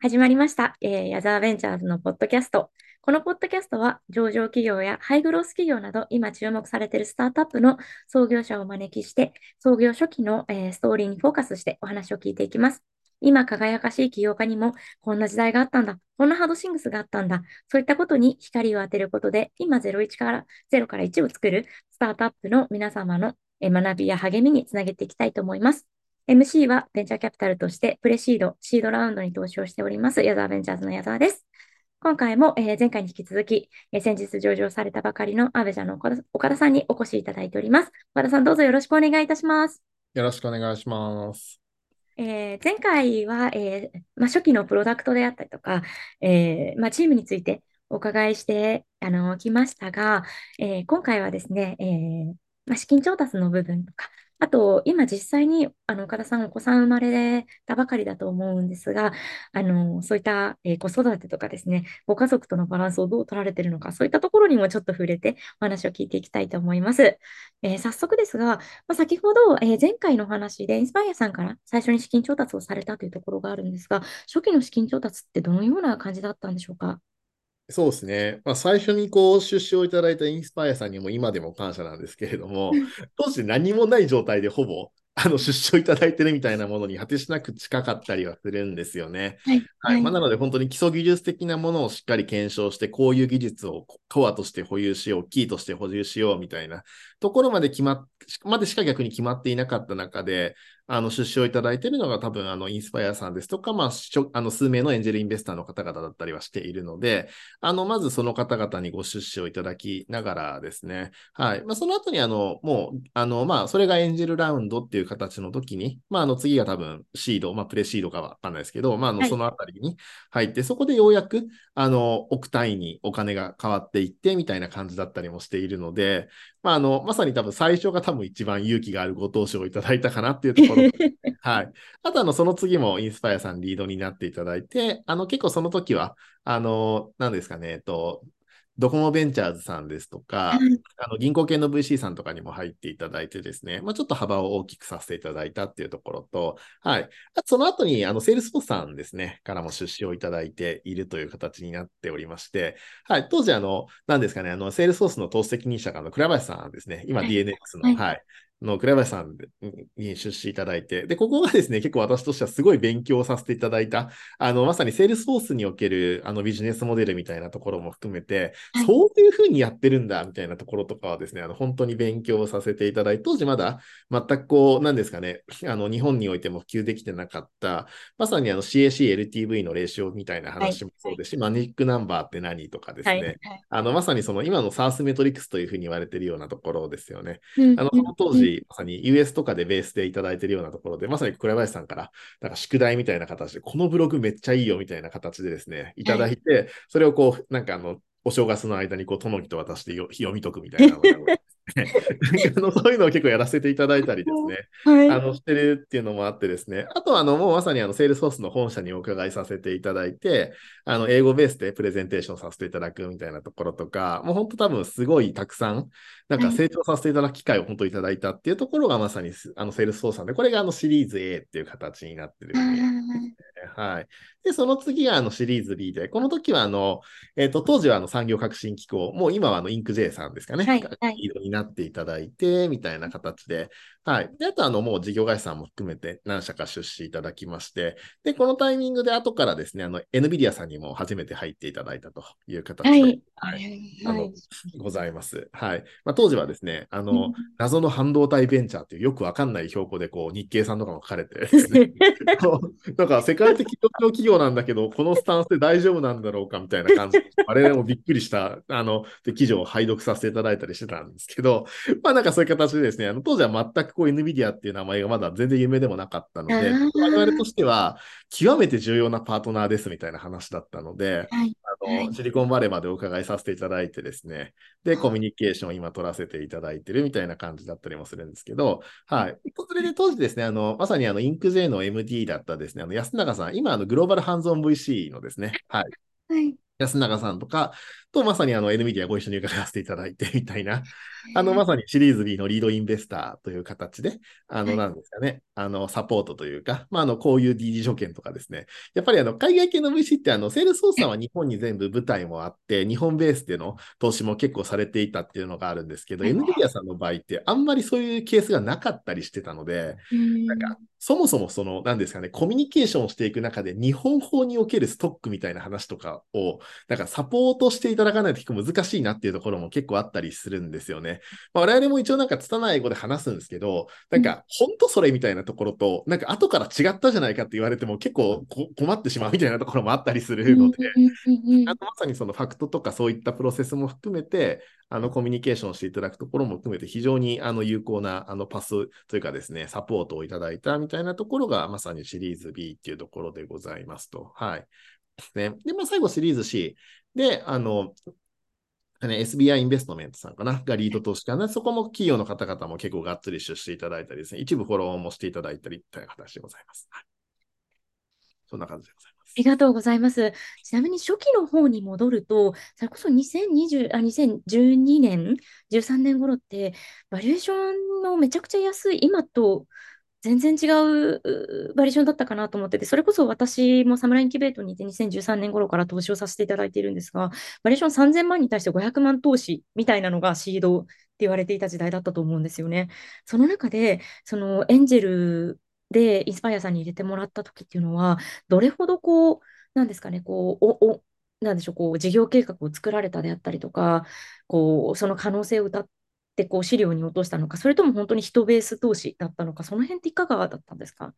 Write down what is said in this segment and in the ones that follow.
始まりました、えー、矢沢ベンチャーズのポッドキャスト。このポッドキャストは、上場企業やハイグロース企業など、今注目されているスタートアップの創業者をお招きして、創業初期の、えー、ストーリーにフォーカスしてお話を聞いていきます。今輝かしい起業家にも、こんな時代があったんだ。こんなハードシングスがあったんだ。そういったことに光を当てることで、今01から、0から1を作るスタートアップの皆様の学びや励みにつなげていきたいと思います。MC はベンチャーキャピタルとしてプレシード、シードラウンドに投資をしております、矢沢ベンチャーズの矢沢です。今回も、えー、前回に引き続き、えー、先日上場されたばかりのアベジャの岡田岡田さんにお越しいただいております。岡田さん、どうぞよろしくお願いいたします。よろしくお願いします。えー、前回は、えーまあ、初期のプロダクトであったりとか、えーまあ、チームについてお伺いしてあのきましたが、えー、今回はですね、えーまあ、資金調達の部分とか、あと、今実際に、あの、岡田さんお子さん生まれたばかりだと思うんですが、あの、そういった、えー、子育てとかですね、ご家族とのバランスをどう取られているのか、そういったところにもちょっと触れてお話を聞いていきたいと思います。えー、早速ですが、まあ、先ほど、えー、前回の話でインスパイアさんから最初に資金調達をされたというところがあるんですが、初期の資金調達ってどのような感じだったんでしょうか？そうですね。まあ、最初にこう出資をいただいたインスパイアさんにも今でも感謝なんですけれども、当時何もない状態でほぼあの出資をいただいてるみたいなものに果てしなく近かったりはするんですよね。はい。はいまあ、なので本当に基礎技術的なものをしっかり検証して、こういう技術をコアとして保有しよう、キーとして保有しようみたいなところまで決まっ、までしか逆に決まっていなかった中で、あの出資をいただいているのが多分あのインスパイアさんですとか、まあ、あの数名のエンジェルインベスターの方々だったりはしているので、あのまずその方々にご出資をいただきながらですね、はい。まあ、その後にあの、もう、あの、まあ、それがエンジェルラウンドっていう形の時に、まあ、あの次が多分シード、まあ、プレシードかわかんないですけど、まあ、あのそのあたりに入って、はい、そこでようやく、あの、億単位にお金が変わっていってみたいな感じだったりもしているので、まあ、あの、まさに多分最初が多分一番勇気があるご投資をいただいたかなっていうところ。はい。はい。あと、あの、その次もインスパイアさんリードになっていただいて、あの、結構その時は、あの、何ですかね、えっと、ドコモベンチャーズさんですとか、あの銀行系の VC さんとかにも入っていただいてですね、まあ、ちょっと幅を大きくさせていただいたっていうところと、はい。あとその後に、あの、セールスフォースさんですね、からも出資をいただいているという形になっておりまして、はい。当時、あの、何ですかね、あの、セールスフォースの投資責任者の倉林さんですね、今 DNX の、はい、はいの倉林さんに出資いただいて、で、ここがですね、結構私としてはすごい勉強させていただいた、あの、まさにセールスフォースにおけるあのビジネスモデルみたいなところも含めて、はい、そういうふうにやってるんだ、みたいなところとかはですね、あの、本当に勉強させていただいて、当時まだ全くこう、なんですかね、あの、日本においても普及できてなかった、まさにあの CAC、LTV のレーションみたいな話もそうですし、はい、マジックナンバーって何とかですね、はい、あの、まさにその今の SARS メトリックスというふうに言われているようなところですよね。うん、あの、その当時、まさに US とかでベースでいただいているようなところで、まさに倉林さんから、なんか宿題みたいな形で、このブログめっちゃいいよみたいな形でですね、いただいて、はい、それをこう、なんかあの、お正月の間にこう、とのぎと渡して読み解くみたいなのあのそういうのを結構やらせていただいたりですね、はい、あのしてるっていうのもあってですね、あとはあのもうまさにあのセールスフォースの本社にお伺いさせていただいて、あの英語ベースでプレゼンテーションさせていただくみたいなところとか、もう本当多分すごいたくさん、なんか成長させていただく機会を本当いただいたっていうところがまさにあのセールスフォースなんで、これがあのシリーズ A っていう形になってる、はい。で、その次があのシリーズ B で、この時はあの、えっ、ー、と、当時はあの産業革新機構、もう今はあのインク J さんですかね。はい。はい、になっていただいて、みたいな形で、はい。で、あとあの、もう事業会社さんも含めて何社か出資いただきまして、で、このタイミングで後からですね、あの、NVIDIA さんにも初めて入っていただいたという形で、はい。はい。あの、ございます。はい。まあ、当時はですね、あの、謎の半導体ベンチャーっていうよくわかんない標語で、こう、日経さんとかも書かれてですね、なんか世界的企業なんだけど、このスタンスで大丈夫なんだろうかみたいな感じで、我々もびっくりした、あの、で記事を拝読させていただいたりしてたんですけど、まあなんかそういう形でですね、あの当時は全くこう NVIDIA っていう名前がまだ全然夢でもなかったので、我々としては極めて重要なパートナーですみたいな話だったので、はい、あのシリコンバレーまでお伺いさせていただいてですね、で、コミュニケーションを今取らせていただいてるみたいな感じだったりもするんですけど、はい。それで当時ですね、あの、まさにあの、インク J の MD だったですね、あの、安永さん、今、あの、グローバルハンズオン VC のですね、はい。はい安永さんとかとまさにあの NVIDIA ご一緒に伺わせていただいてみたいな、あのまさにシリーズ B のリードインベスターという形で、あのなんですかね、あのサポートというか、まあ、あのこういう DD 条件とかですね、やっぱりあの海外系の VC ってあのセールス操作は日本に全部舞台もあって、日本ベースでの投資も結構されていたっていうのがあるんですけど、NVIDIA さんの場合ってあんまりそういうケースがなかったりしてたので、なんかそもそもその、なんですかね、コミュニケーションをしていく中で、日本法におけるストックみたいな話とかを、なんかサポートしていただかないと結構難しいなっていうところも結構あったりするんですよね。まあ、我々も一応なんか拙い英語で話すんですけど、なんか、本当それみたいなところと、なんか後から違ったじゃないかって言われても結構困ってしまうみたいなところもあったりするので、あとまさにそのファクトとかそういったプロセスも含めて、あのコミュニケーションしていただくところも含めて非常にあの有効なあのパスというかですね、サポートをいただいたみたいなところがまさにシリーズ B っていうところでございますと。はい。ですね、で、まあ、最後シリーズ C で、あの、ね、SBI インベストメントさんかながリード投資家な、そこも企業の方々も結構がっつり出していただいたりですね、一部フォローもしていただいたりという形でございます。そんな感じでございます。ありがとうございます。ちなみに初期の方に戻ると、それこそ2020あ2012年、13年頃って、バリエーションのめちゃくちゃ安い、今と全然違うバリエーションだったかなと思ってて、それこそ私もサムライインキュベートにいて2013年頃から投資をさせていただいているんですが、バリエーション3000万に対して500万投資みたいなのがシードって言われていた時代だったと思うんですよね。その中で、そのエンジェルでインスパイアさんに入れてもらった時っていうのは、どれほどこう、なんですかね、こう、お、お、なんでしょう、こう、事業計画を作られたであったりとか、こう、その可能性を歌ってて、こう、資料に落としたのか、それとも本当に人ベース投資だったのか、その辺っていかがだったんですか？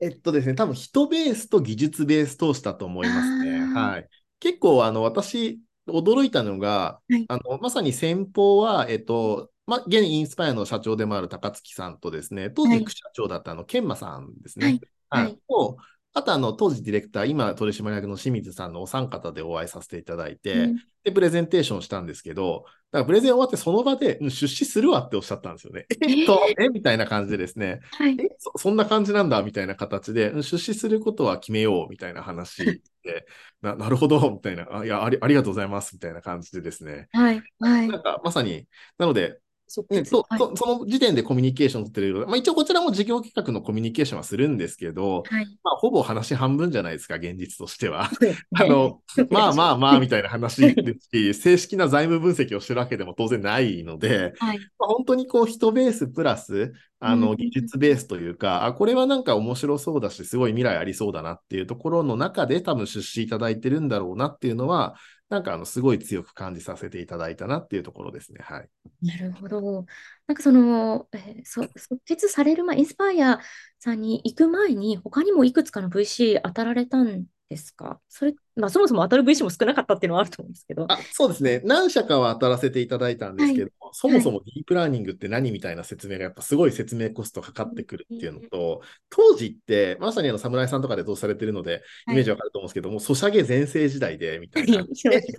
えっとですね、多分人ベースと技術ベース投資だと思いますね。はい。結構、あの、私、驚いたのが、はい、あのまさに先方は、えっと、まあ、現インスパイアの社長でもある高槻さんとですね、当時副社長だったあの、研磨さんですね。はい。はい、と、あとあの、当時ディレクター、今取締役の清水さんのお三方でお会いさせていただいて、うん、で、プレゼンテーションしたんですけど、だからプレゼン終わってその場で、出資するわっておっしゃったんですよね。えっと、え？みたいな感じでですね、はい、え？そ、そんな感じなんだみたいな形で、出資することは決めようみたいな話で、ななるほどみたいなあいやあり、ありがとうございますみたいな感じでですね。はい。はい。なんかまさに、なので、そねそはい、その時点でコミュニケーション取ってる、まあ、一応こちらも事業企画のコミュニケーションはするんですけど、はい、まあ、ほぼ話半分じゃないですか、現実としては。あのまあまあまあみたいな話ですし、正式な財務分析をしてるわけでも当然ないので、はい、まあ、本当にこう人ベースプラスあの技術ベースというか、あ、これはなんか面白そうだし、すごい未来ありそうだなっていうところの中で多分出資いただいてるんだろうなっていうのは、なんかあのすごい強く感じさせていただいたなっていうところですね。はい。なるほど。なんかその、えー、そ即決される前、インスパイアさんに行く前に、他にもいくつかの VC 当たられたんですか？それ、まあ、そもそも当たる VC も少なかったっていうのはあると思うんですけど。あそうですね。何社かは当たらせていただいたんですけど、はい、そもそもディープラーニングって何みたいな説明がやっぱすごい説明コストかかってくるっていうのと、当時ってまさにあの侍さんとかでどうされてるので、イメージわかると思うんですけども、はい、ソシャゲ全盛時代でみたいな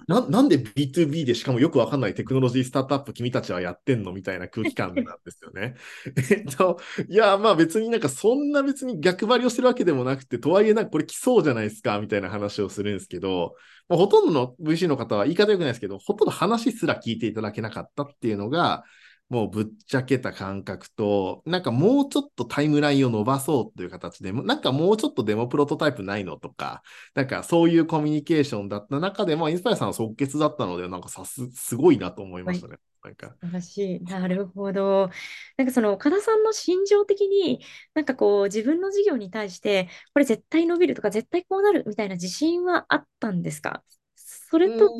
な。なんで B2B でしかもよくわかんないテクノロジースタートアップ君たちはやってんのみたいな空気感なんですよね。えっと、いや、まあ別になんかそんな別に逆張りをしてるわけでもなくて、とはいえなんかこれ来そうじゃないですかみたいな話をするんですけど、もうほとんどの VC の方は言い方良くないですけど、ほとんど話すら聞いていただけなかったっていうのが、もうぶっちゃけた感覚と、なんかもうちょっとタイムラインを伸ばそうという形で、なんかもうちょっとデモプロトタイプないのとか、なんかそういうコミュニケーションだった中で、も、インスパイアさんは即決だったので、なんかさす、すごいなと思いましたね。はいなんか。素晴らしい。なるほど。なんかその岡田さんの心情的に、なんかこう自分の事業に対して、これ絶対伸びるとか、絶対こうなるみたいな自信はあったんですか？それと、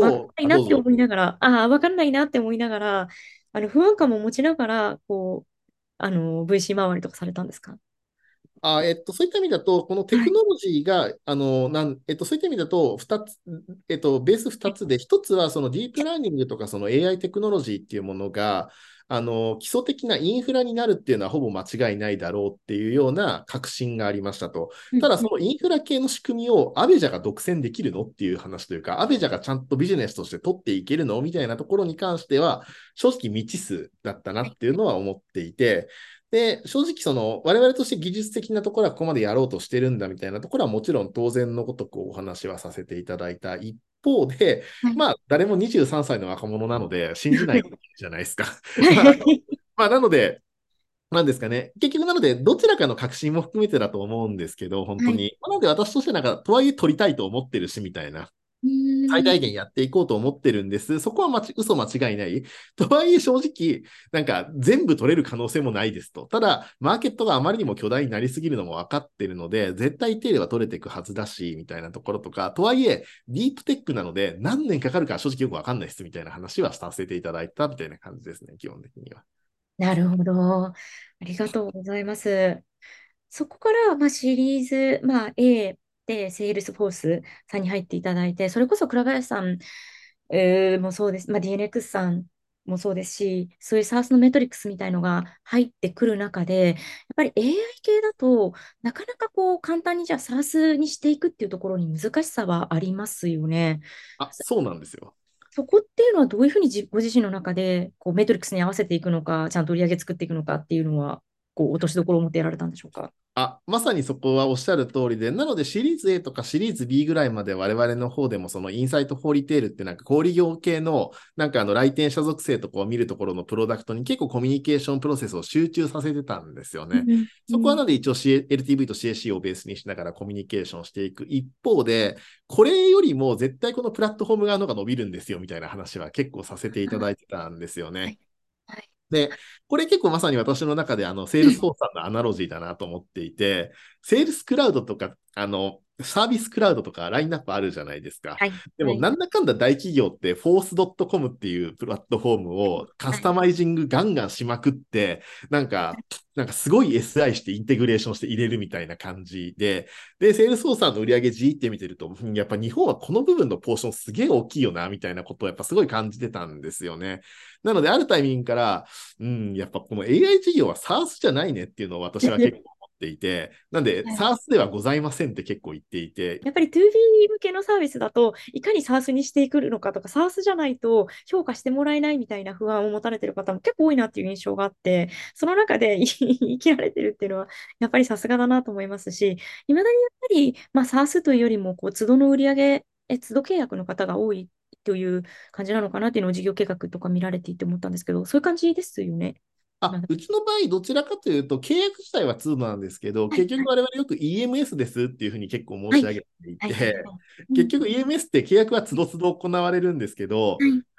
わかんないなって思いながら、ああ、わかんないなって思いながら、あの不安感も持ちながら、こう、あの VC 周りとかされたんですか？あえっと、そういった意味だと、このテクノロジーが、はい、あのなんえっと、そういった意味だと、2つ、えっと、ベース2つで、1つはそのディープラーニングとかその AI テクノロジーっていうものが、あの基礎的なインフラになるっていうのはほぼ間違いないだろうっていうような確信がありましたと。ただ、そのインフラ系の仕組みをアベジャが独占できるのっていう話というか、アベジャがちゃんとビジネスとして取っていけるのみたいなところに関しては、正直未知数だったなっていうのは思っていて、で、正直その、我々として技術的なところはここまでやろうとしてるんだみたいなところはもちろん当然のごとくお話はさせていただいた一方で、はいまあ、誰も23歳の若者なので 信じないじゃないですか。は いまあ、なので、なんですかね。結局なので、どちらかの確信も含めてだと思うんですけど、本当に。なので私としてなんか、とはいえ取りたいと思ってるし、みたいな。最大限やっていこうと思ってるんです。そこはまち嘘間違いない。とはいえ正直、なんか全部取れる可能性もないですと。ただ、マーケットがあまりにも巨大になりすぎるのも分かってるので、絶対手では取れていくはずだし、みたいなところとか、とはいえ、ディープテックなので何年かかるか正直よく分かんないですみたいな話はさせていただいたみたいな感じですね、基本的には。なるほど。ありがとうございます。そこから、まあ、シリーズ、まあ、A で、セールスフォースさんに入っていただいて、それこそ倉林さん、えーもそうです。まあ、DNX さんもそうですし、そういう SaaS のメトリックスみたいのが入ってくる中で、やっぱり AI 系だとなかなかこう簡単にじゃあ SaaS にしていくっていうところに難しさはありますよね。あ、そうなんですよ。そこっていうのはどういうふうにじご自身の中でこうメトリックスに合わせていくのか、ちゃんと売り上げ作っていくのかっていうのは、こう落としどころを持ってやられたんでしょうか？あ、まさにそこはおっしゃる通りで、なのでシリーズ A とかシリーズ B ぐらいまで我々の方でもそのインサイトフォーリテールってなんか小売業系のなんかあの来店者属性とかを見るところのプロダクトに結構コミュニケーションプロセスを集中させてたんですよね。うんそこはなので一応 C- LTV と CAC をベースにしながらコミュニケーションしていく一方で、これよりも絶対このプラットフォーム側の方が伸びるんですよみたいな話は結構させていただいてたんですよね。で、これ結構まさに私の中であの、セールスフォースさんのアナロジーだなと思っていて、セールスクラウドとか、あの、サービスクラウドとかラインナップあるじゃないですか。はい。でも、はいなんだかんだ大企業って、 Force.com っていうプラットフォームを customizing ガンガンしまくって、なんか、なんかすごい SI してインテグレーションして入れるみたいな感じで、で、セールスフォースさんの売り上げ G って見てると、うんやっぱ日本はこの部分のポーションすげえ大きいよな、みたいなことをやっぱすごい感じてたんですよね。なので、あるタイミングから、うん、やっぱこの AI 事業は SaaS じゃないねっていうのを私は結構思っていて、なんで、はい SaaS ではございませんって結構言っていて、やっぱり 2B 向けのサービスだと、いかに SaaS にしていくのかとか、SaaS じゃないと評価してもらえないみたいな不安を持たれてる方も結構多いなっていう印象があって、その中で 言い切られてるっていうのは、やっぱりさすがだなと思いますし、いまだにやっぱり、まあ、SaaS というよりも、こう、都度の売り上げ、え、都度契約の方が多いという感じなのかなっていうのを事業計画とか見られていて思ったんですけど、そういう感じですよね。あ、うちの場合、どちらかというと、契約自体は2なんですけど、はい。結局我々よく EMS ですっていうふうに結構申し上げていて、はい。結局 EMS って契約はつどつど行われるんですけど、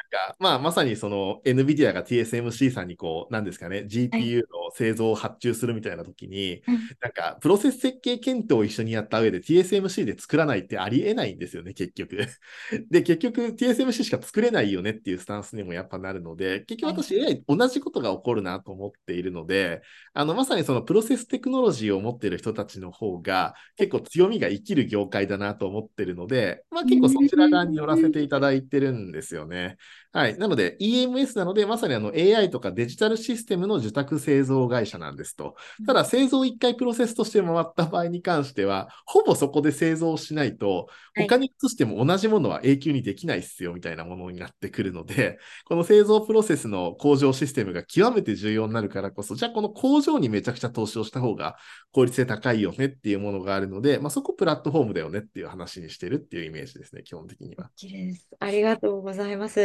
かまあ、まさにその NVIDIA が TSMC さんにこう、なんですかね、GPU の製造を発注するみたいな時に、はいなんかプロセス設計検討を一緒にやった上で TSMC で作らないってありえないんですよね、結局。で、結局 TSMC しか作れないよねっていうスタンスにもやっぱなるので、結局私 AI 同じことが起こるなと思っているので、あの、まさにそのプロセステクノロジーを持っている人たちの方が結構強みが生きる業界だなと思ってるので、まあ結構そちら側に寄らせていただいてるんですよね。はい。なので EMS なので、まさにあの AI とかデジタルシステムの受託製造会社なんですと。ただ製造一回プロセスとして回った場合に関しては、ほぼそこで製造しないと、はい他に移しても同じものは永久にできないっすよみたいなものになってくるので、この製造プロセスの工場システムが極めて重要になるからこそ、じゃあこの工場にめちゃくちゃ投資をした方が効率性高いよねっていうものがあるので、まあ、そこプラットフォームだよねっていう話にしてるっていうイメージですね、基本的には。綺麗です。ありがとうございます。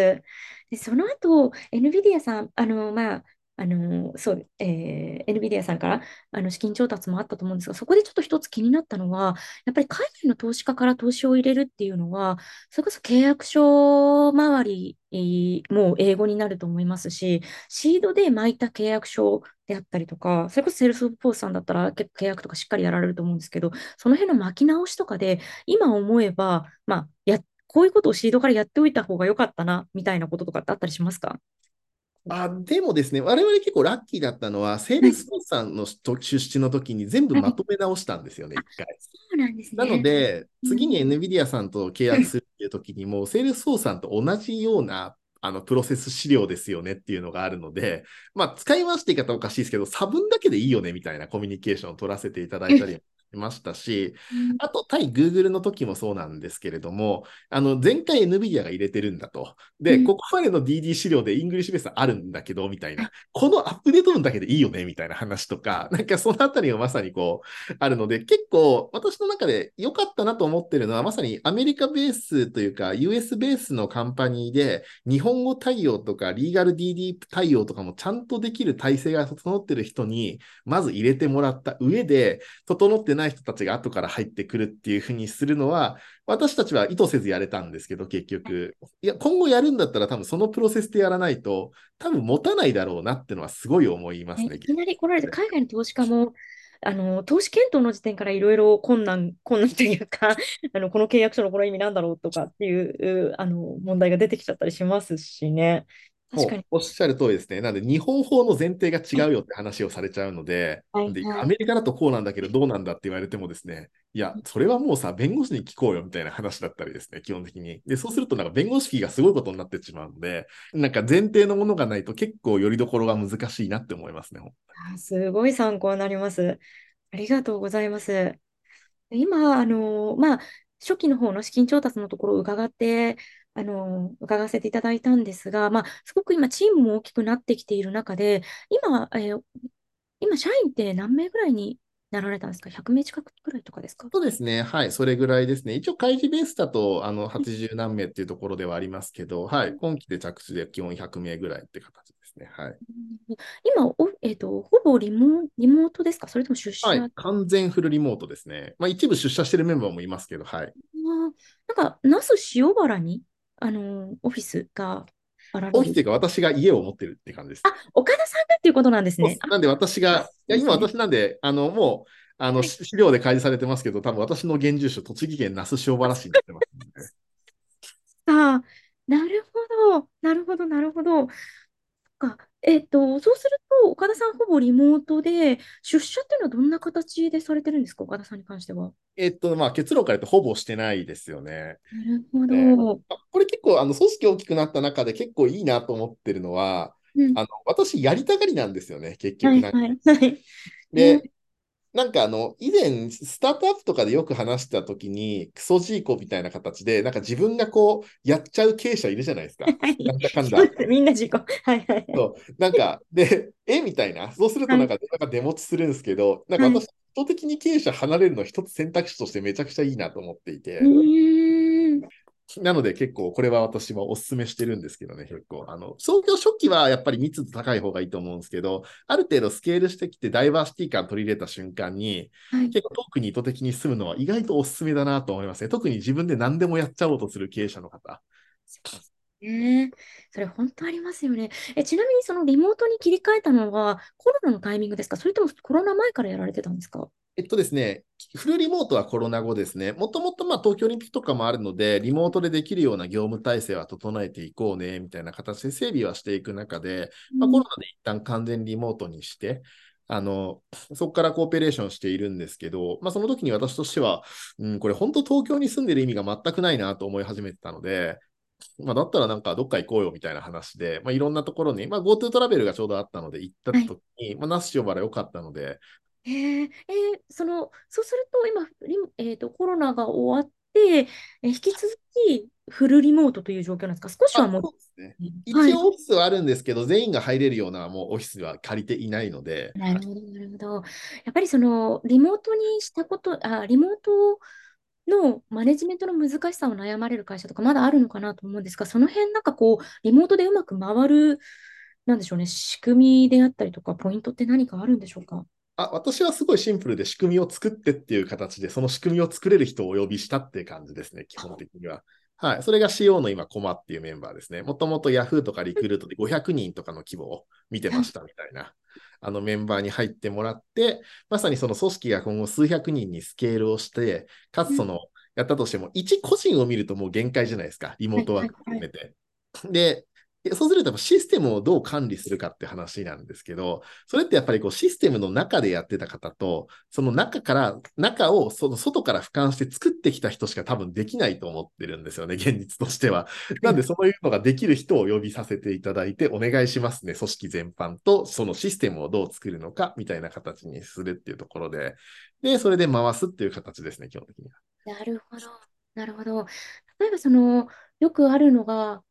で、その後、NVIDIA さん、あの、まあ、あの、そう、えー、NVIDIA さんから、あの、資金調達もあったと思うんですが、そこでちょっと一つ気になったのは、やっぱり海外の投資家から投資を入れるっていうのは、それこそ契約書周り、も英語になると思いますし、シードで巻いた契約書であったりとか、それこそセールスフォースさんだったら結構契約とかしっかりやられると思うんですけど、その辺の巻き直しとかで、今思えば、まあ、や、こういうことをシードからやっておいた方が良かったな、みたいなこととかってあったりしますか？あでもですね、我々結構ラッキーだったのは、セールスフォースさんのと出資の時に全部まとめ直したんですよね、一回。そうなんですなので、うん。次に NVIDIA さんと契約するっていう時にも、セールスフォースさんと同じようなあのプロセス資料ですよねっていうのがあるので、まあ、使い回して言い方おかしいですけど、差分だけでいいよねみたいなコミュニケーションを取らせていただいたりましたし、うんあと、対 Google の時もそうなんですけれども、あの、前回 NVIDIA が入れてるんだと。で、うんここまでの DD 資料で English ベースあるんだけど、みたいな。このアップデート分だけでいいよね、みたいな話とか、なんかそのあたりがまさにこう、あるので、結構私の中で良かったなと思ってるのは、まさにアメリカベースというか、US ベースのカンパニーで、日本語対応とか、リーガル DD 対応とかもちゃんとできる体制が整ってる人に、まず入れてもらった上で、整ってない人たちが後から入ってくるっていうふうにするのは、私たちは意図せずやれたんですけど、結局。いや、今後やるんだったら多分そのプロセスでやらないと、多分持たないだろうなってのはすごい思いますね。いきなり来られて、海外の投資家も、あの、投資検討の時点からいろいろ困難、困難というか、あの、この契約書のこの意味なんだろうとかっていう、うあの、問題が出てきちゃったりしますしね。確かに。おっしゃる通りですね。なんで、日本法の前提が違うよって話をされちゃうので、ではいはいアメリカだとこうなんだけど、どうなんだって言われてもですね、いや、それはもうさ、弁護士に聞こうよみたいな話だったりですね、基本的に。で、そうすると、なんか弁護士費がすごいことになってしまうので、なんか前提のものがないと結構よりどころが難しいなって思いますね。あすごい参考になります。ありがとうございます。今、あの、まあ、初期の方の資金調達のところを伺って、あの、伺わせていただいたんですが、まあ、すごく今、チームも大きくなってきている中で、今、えー今、社員って何名ぐらいになられたんですか ?100 名近くぐらいとかですか？そうですね。はい。それぐらいですね。一応、会議ベースだと、あの、80何名っていうところではありますけど、はい。今期で着地で基本100名ぐらいって形ですね。はい。今、おえっと、ほぼリモ、リモートですか？それとも出社、はい。完全フルリモートですね。まあ、一部出社してるメンバーもいますけど、はい。なんか、那須塩原に、あの、オフィスがあられる。オフィスというか、私が家を持ってるって感じです。あ、岡田さんがっていうことなんですね。なんで私が、いや、今私なんで、あの、もう、あの、資料で開示されてますけど、多分私の現住所、栃木県那須塩原市になってます。ああ、なるほど、なるほど、なるほど。か、えっと、そうすると、岡田さんほぼリモートで、出社っていうのはどんな形でされてるんですか、岡田さんに関しては？えっと、まあ、結論から言うと、ほぼしてないですよね。なるほねど。あこれ結構、あの、組織大きくなった中で結構いいなと思ってるのは、うん、あの、私、やりたがりなんですよね、結局。はい、はい、はい。で、なんかあの、以前、スタートアップとかでよく話したときに、クソジーコみたいな形で、なんか自分がこう、やっちゃう経営者いるじゃないですか。はいなんだかんだ。みんな自己。はい、はい、はい。そう、なんか、で、えみたいな。そうするとなんか、なんか出持ちするんですけど、なんか私、意図的に経営者離れるの一つ選択肢としてめちゃくちゃいいなと思っていて。なので結構これは私はお勧めしてるんですけどね、結構。あの、創業初期はやっぱり密度高い方がいいと思うんですけど、ある程度スケールしてきてダイバーシティ感取り入れた瞬間に、はい。結構トークに意図的に進むのは意外とお勧めだなと思いますね。特に自分で何でもやっちゃおうとする経営者の方。ねえ、それ本当ありますよね。え、ちなみにそのリモートに切り替えたのはコロナのタイミングですか？それともコロナ前からやられてたんですか？えっとですね、フルリモートはコロナ後ですね。もともとまあ東京オリンピックとかもあるので、リモートでできるような業務体制は整えていこうね、みたいな形で整備はしていく中で、まあ、コロナで一旦完全リモートにして、あの、そこからコーペレーションしているんですけど、まあその時に私としては、うん、これ本当東京に住んでる意味が全くないなと思い始めてたので、まあだったらなんかどっか行こうよみたいな話で、まあいろんなところに、まあ GoTo トラベルがちょうどあったので行った時に、まあ那須塩原良かったので、えー、えーその、そうすると今、リモえーと、コロナが終わって、えー引き続きフルリモートという状況なんですか？少しはもうあそうですね。一はい。応オフィスはあるんですけど、全員が入れるようなもうオフィスは借りていないので、なるほど、なるほど。やっぱりその、リモートにしたこと、あ、リモートのマネジメントの難しさを悩まれる会社とかまだあるのかなと思うんですが、その辺なんかこう、リモートでうまく回る、なんでしょうね、仕組みであったりとか、ポイントって何かあるんでしょうか？あ、私はすごいシンプルで仕組みを作ってっていう形で、その仕組みを作れる人をお呼びしたっていう感じですね、基本的には。はい。それが CO の今、コマっていうメンバーですね。もともと Yahoo とかリクルートで500人とかの規模を見てましたみたいな、あのメンバーに入ってもらって、まさにその組織が今後数百人にスケールをして、かつその、やったとしても、一個人を見るともう限界じゃないですか、リモートワーク含めて。で、そうするとシステムをどう管理するかって話なんですけど、それってやっぱりこうシステムの中でやってた方と、その中から、中をその外から俯瞰して作ってきた人しか多分できないと思ってるんですよね、現実としては。なんでそういうのができる人を呼びさせていただいて、お願いしますね、組織全般とそのシステムをどう作るのかみたいな形にするっていうところで、で、それで回すっていう形ですね、基本的には。なるほど。なるほど。例えばその、よくあるのが、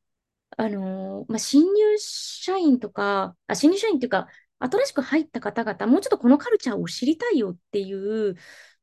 あのーまあ、新入社員とか、あ、新入社員っていうか、新しく入った方々、もうちょっとこのカルチャーを知りたいよっていう、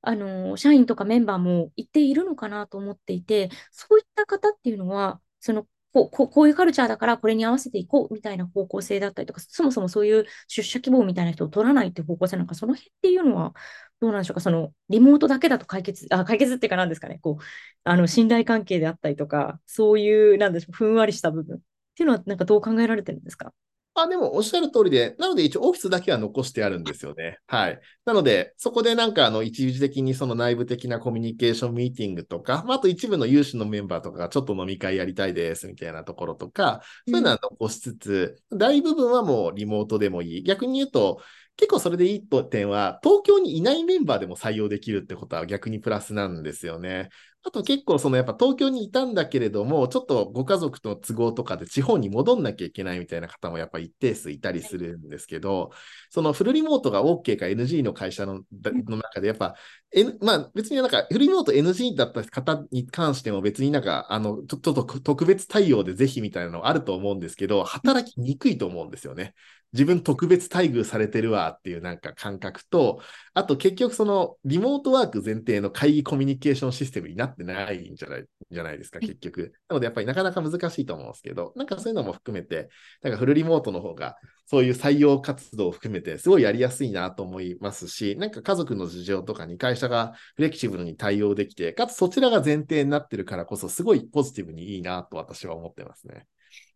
あのー社員とかメンバーもいているのかなと思っていて、そういった方っていうのは、その、こう、こうこういうカルチャーだからこれに合わせていこうみたいな方向性だったりとか、そもそもそういう出社希望みたいな人を取らないっていう方向性なんか、その辺っていうのはどうなんでしょうか、そのリモートだけだと解決、あ、解決っていうかなんですかね、こう、あの信頼関係であったりとか、そういう、なんでしょう、ふんわりした部分っていうのは、なんかどう考えられてるんですか？あ、でもおっしゃる通りで、なので一応オフィスだけは残してあるんですよね。はい。なので、そこでなんかあの一時的にその内部的なコミュニケーションミーティングとか、まあ、あと一部の有志のメンバーとかがちょっと飲み会やりたいですみたいなところとか、そういうのは残しつつ、大部分はもうリモートでもいい。逆に言うと、結構それでいい点は、東京にいないメンバーでも採用できるってことは逆にプラスなんですよね。あと結構そのやっぱ東京にいたんだけれども、ちょっとご家族との都合とかで地方に戻んなきゃいけないみたいな方もやっぱ一定数いたりするんですけど、そのフルリモートが OK か NG の会社のの中でやっぱ、N、まあ別になんかフルリモート NG だった方に関しても別になんかあのちょっと特別対応でぜひみたいなのあると思うんですけど、働きにくいと思うんですよね。自分特別待遇されてるわっていうなんか感覚と、あと結局そのリモートワーク前提の会議コミュニケーションシステムになってないんじゃないじゃないですか、結局。なのでやっぱりなかなか難しいと思うんですけど、なんかそういうのも含めて、なんかフルリモートの方がそういう採用活動を含めてすごいやりやすいなと思いますし、なんか家族の事情とかに会社がフレキシブルに対応できて、かつそちらが前提になってるからこそすごいポジティブにいいなと私は思ってますね。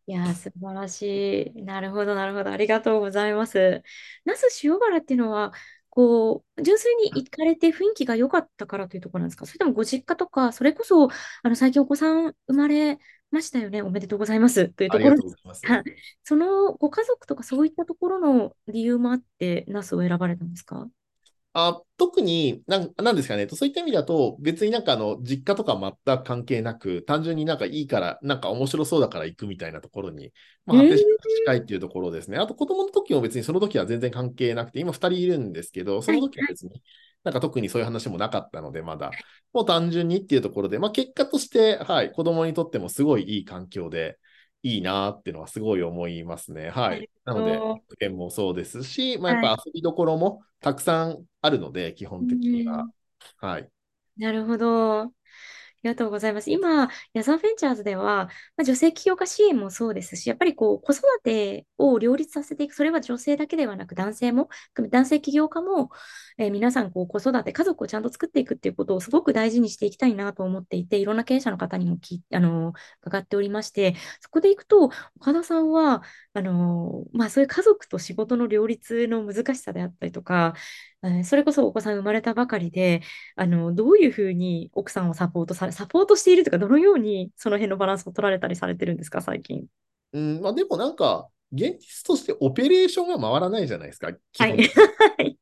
いやー、素晴らしい。なるほど、なるほど。ありがとうございます。那須塩原っていうのは、こう、純粋に行かれて雰囲気が良かったからというところなんですか？それともご実家とか、それこそ、あの、最近お子さん生まれましたよね？おめでとうございます。というところです。そのご家族とかそういったところの理由もあって、那須を選ばれたんですか？あ特になん、なんですかね、そういった意味だと、別になんかあの、実家とか全く関係なく、単純になんかいいから、なんか面白そうだから行くみたいなところに、まあ、果て近いっていうところですね。あと、子供の時も別にその時は全然関係なくて、今2人いるんですけど、その時は別に、なんか特にそういう話もなかったので、まだ、もう単純にっていうところで、まあ結果として、はい、子供にとってもすごいいい環境で、いいなっていうのはすごい思いますね。はい。なので、保険もそうですし、まあ、やっぱ遊びどころもたくさんあるので、はい、基本的には。はい。なるほど。りがとうございます。今、ヤザーベンチャーズでは、まあ、女性起業家支援もそうですし、やっぱりこう子育てを両立させていく、それは女性だけではなく男性も、男性起業家も、えー、皆さんこう子育て、家族をちゃんと作っていくっていうことをすごく大事にしていきたいなと思っていて、いろんな経営者の方にもきあの伺っておりまして、そこでいくと、岡田さんは、あのまあ、そういう家族と仕事の両立の難しさであったりとか、それこそお子さん生まれたばかりで、あの、どういうふうに奥さんをサポートされ、サポートしているとか、どのようにその辺のバランスを取られたりされてるんですか、最近？うん、まあでもなんか、現実としてオペレーションが回らないじゃないですか、基本はい。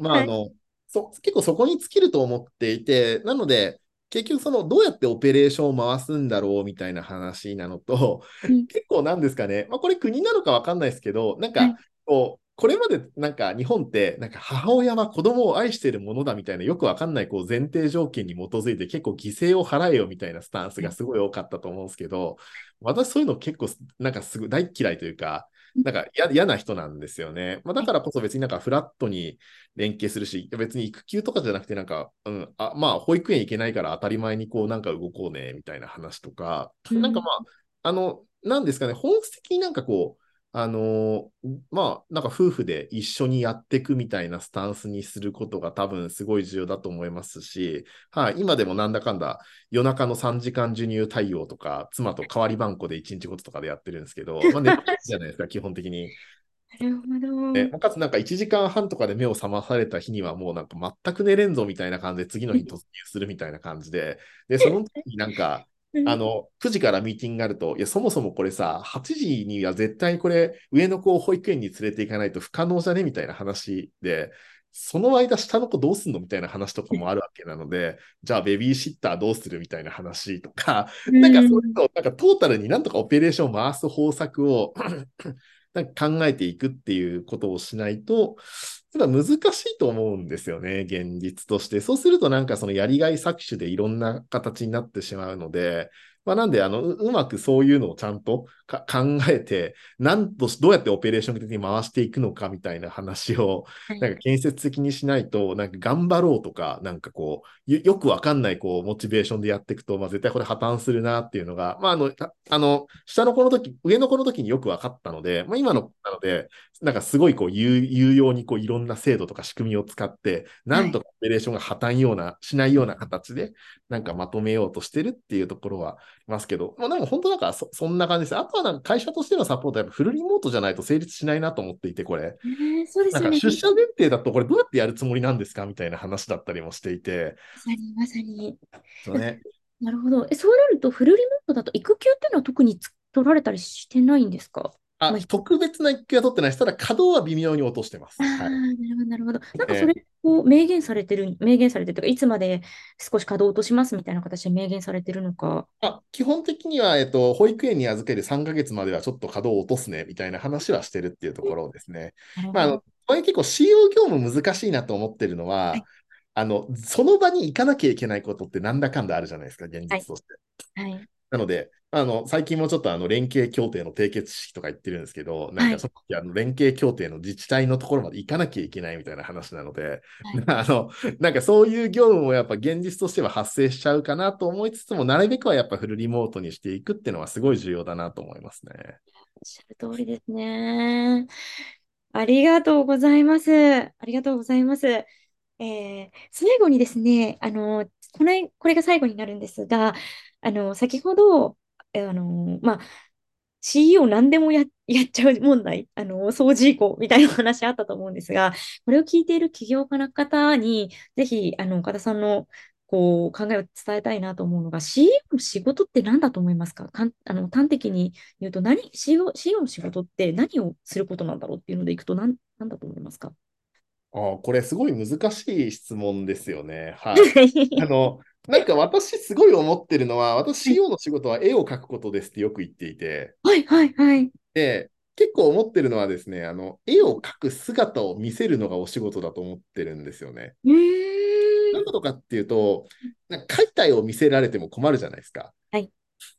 まああの、そ結構そこに尽きると思っていて、なので、結局そのどうやってオペレーションを回すんだろうみたいな話なのと、うん、結構なんですかね、まあ、これ国なのかわかんないですけど、なんかこう、これまでなんか日本ってなんか母親は子供を愛しているものだみたいなよくわかんないこう前提条件に基づいて結構犠牲を払えよみたいなスタンスがすごい多かったと思うんですけど、私そういうの結構なんかすごい大嫌いというか、なんか嫌な人なんですよね。まあ、だからこそ別になんかフラットに連携するし、別に育休とかじゃなくてなんか、うん、あまあ保育園行けないから当たり前にこうなんか動こうねみたいな話とか、なんかまあ、あの、なんですかね、本質的になんかこう、あのまあ、なんか夫婦で一緒にやっていくみたいなスタンスにすることが多分すごい重要だと思いますし、はい、今でもなんだかんだ夜中の3時間授乳対応とか、妻と代わり番号で1日ごととかでやってるんですけど、まあ、寝じゃないですか、基本的に。なるほど。ね、かつなんか1時間半とかで目を覚まされた日にはもうなんか全く寝れんぞみたいな感じで次の日突入するみたいな感じで、で、その時になんか、あの、9時からミーティングがあると、いや、そもそもこれさ、8時には絶対これ、上の子を保育園に連れて行かないと不可能じゃね？みたいな話で、その間下の子どうすんの？みたいな話とかもあるわけなので、じゃあベビーシッターどうする？みたいな話とか、なんかそういうの、なんかトータルになんとかオペレーションを回す方策を考えていくっていうことをしないと、ただ難しいと思うんですよね、現実として。そうするとなんかそのやりがい搾取でいろんな形になってしまうので、まあ、なんであのう、うまくそういうのをちゃんと考えて、なんと、どうやってオペレーション的に回していくのかみたいな話を、なんか建設的にしないと、なんか頑張ろうとか、なんかこう、よくわかんないこう、モチベーションでやっていくと、まあ絶対これ破綻するなっていうのが、まああの、あの、下の子の時、上の子の時によくわかったので、まあ今のなので、なんかすごいこう有、有用にこういろんな制度とか仕組みを使って、なんとかオペレーションが破綻ような、しないような形で、なんかまとめようとしてるっていうところはますけど、まあでも本当なんかそそんな感じです。あとはなんか会社としてのサポートはやっぱフルリモートじゃないと成立しないなと思っていて、これ。えー、そうですね。なんか出社前提だとこれどうやってやるつもりなんですかみたいな話だったりもしていて。まさに、まさに。そうね。なるほど。え、そうなるとフルリモートだと育休っていうのは特に取られたりしてないんですか？あ、まあ特別な育休は取ってない。ただ稼働は微妙に落としてます。ああ、はい。なるほど、なるほど。なんかえそれ、こう、明言されてる、明言されてるとか、いつまで少し稼働を落としますみたいな形で明言されてるのか。あ基本的には、えっと、保育園に預ける3ヶ月まではちょっと稼働を落とすね、みたいな話はしてるっていうところですね。まあ。これ結構 CEO 業務難しいなと思ってるのは、はい、あの、その場に行かなきゃいけないことってなんだかんだあるじゃないですか、現はい、実として。はい、なので、あの、最近もちょっとあの、連携協定の締結式とか言ってるんですけど、なんはい、かその時あの連携協定の自治体のところまで行かなきゃいけないみたいな話なので、はい。あの、なんかそういう業務もやっぱ現実としては発生しちゃうかなと思いつつも、なるべくはやっぱフルリモートにしていくっていうのはすごい重要だなと思いますね。おっしゃる通りですね。ありがとうございます。ありがとうございます。えー最後にですね、あの、これ、これが最後になるんですが、あの、先ほど、えあの、まあ、CEO 何でもや、やっちゃう問題、あの、掃除以降みたいなお話あったと思うんですが、これを聞いている起業家の方に、ぜひ、あの、岡田さんの、こう、考えを伝えたいなと思うのが、CEO の仕事って何だと思いますか？かん、あの、端的に言うと、何、CEO、CEO の仕事って何をすることなんだろうっていうのでいくと、なん、なんだと思いますか？ああ、これすごい難しい質問ですよね。はい。あの、なんか私すごい思ってるのは、私 CEO の仕事は絵を描くことですってよく言っていて、はい、はい、はい。で、結構思ってるのはですね、あの、絵を描く姿を見せるのがお仕事だと思ってるんですよね。えー、どういうことかっていうと、なんか描いた絵を見せられても困るじゃないですか。はい、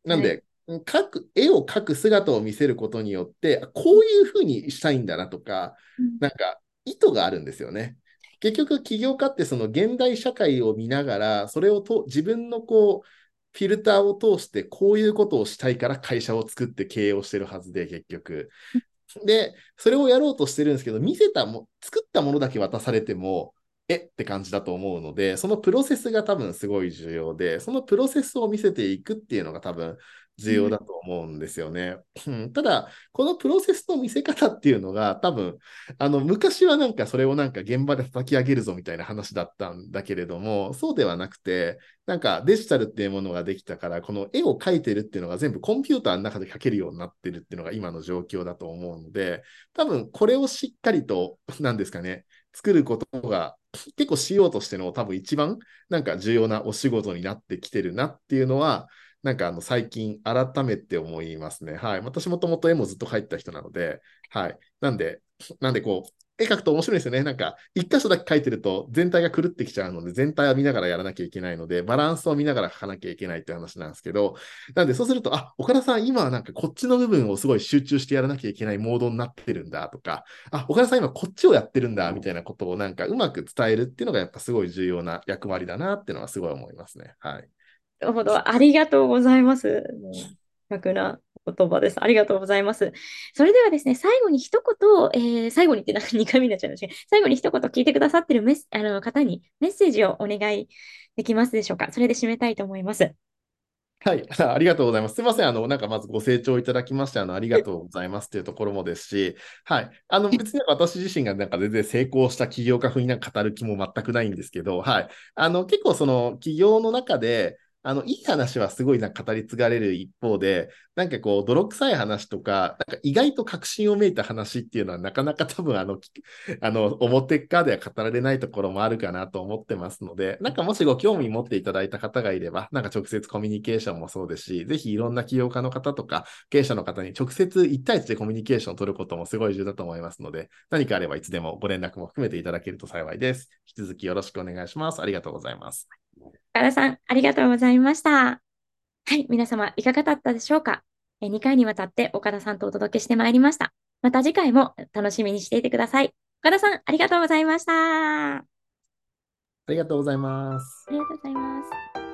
なんはい。で、描く、絵を描く姿を見せることによって、あこういうふうにしたいんだなとか、うんなんか意図があるんですよね。結局、起業家ってその現代社会を見ながら、それをと自分のこう、フィルターを通してこういうことをしたいから会社を作って経営をしてるはずで、結局。で、それをやろうとしてるんですけど、見せたも、作ったものだけ渡されても、え？って感じだと思うので、そのプロセスが多分すごい重要で、そのプロセスを見せていくっていうのが多分重要だと思うんですよね。うんただ、このプロセスの見せ方っていうのが多分、あの、昔はなんかそれをなんか現場で叩き上げるぞみたいな話だったんだけれども、そうではなくて、なんかデジタルっていうものができたから、この絵を描いてるっていうのが全部コンピューターの中で描けるようになってるっていうのが今の状況だと思うので、多分これをしっかりと、なんですかね、作ることが結構 CEO としての多分一番なんか重要なお仕事になってきてるなっていうのは、なんかあの最近改めて思いますね。はい。私もともと絵もずっと描いた人なので、はい。なんで、なんでこう、絵描くと面白いですよね。なんか、一箇所だけ描いてると全体が狂ってきちゃうので、全体を見ながらやらなきゃいけないので、バランスを見ながら描かなきゃいけないって話なんですけど、なんでそうすると、あ、岡田さん、今はなんかこっちの部分をすごい集中してやらなきゃいけないモードになってるんだとか、あ、岡田さん、今こっちをやってるんだみたいなことをなんかうまく伝えるっていうのがやっぱすごい重要な役割だなっていうのはすごい思いますね。はい。なるほど。ありがとうございます。楽な言葉です。ありがとうございます。それではですね、最後に一言、えー最後にってなんか2回目になっちゃいましたけど、最後に一言聞いてくださってるメスあの方にメッセージをお願いできますでしょうか。それで締めたいと思います。はい、ありがとうございます。すみません。あの、なんかまずご清聴いただきまして、あの、ありがとうございますっていうところもですし、はい。あの、別に私自身がなんか全然成功した起業家風になんか語る気も全くないんですけど、はい。あの、結構その起業の中で、あの、いい話はすごいな語り継がれる一方で、なんかこう、泥臭い話とか、なんか意外と確信をめいた話っていうのはなかなか多分あの、あの、表側では語られないところもあるかなと思ってますので、なんかもしご興味持っていただいた方がいれば、なんか直接コミュニケーションもそうですし、ぜひいろんな起業家の方とか、経営者の方に直接1対1でコミュニケーションを取ることもすごい重要だと思いますので、何かあればいつでもご連絡も含めていただけると幸いです。引き続きよろしくお願いします。ありがとうございます。岡田さん、ありがとうございました。はい、皆様、いかがだったでしょうか？2回にわたって岡田さんとお届けしてまいりました。また次回も楽しみにしていてください。岡田さん、ありがとうございました。ありがとうございます。ありがとうございます。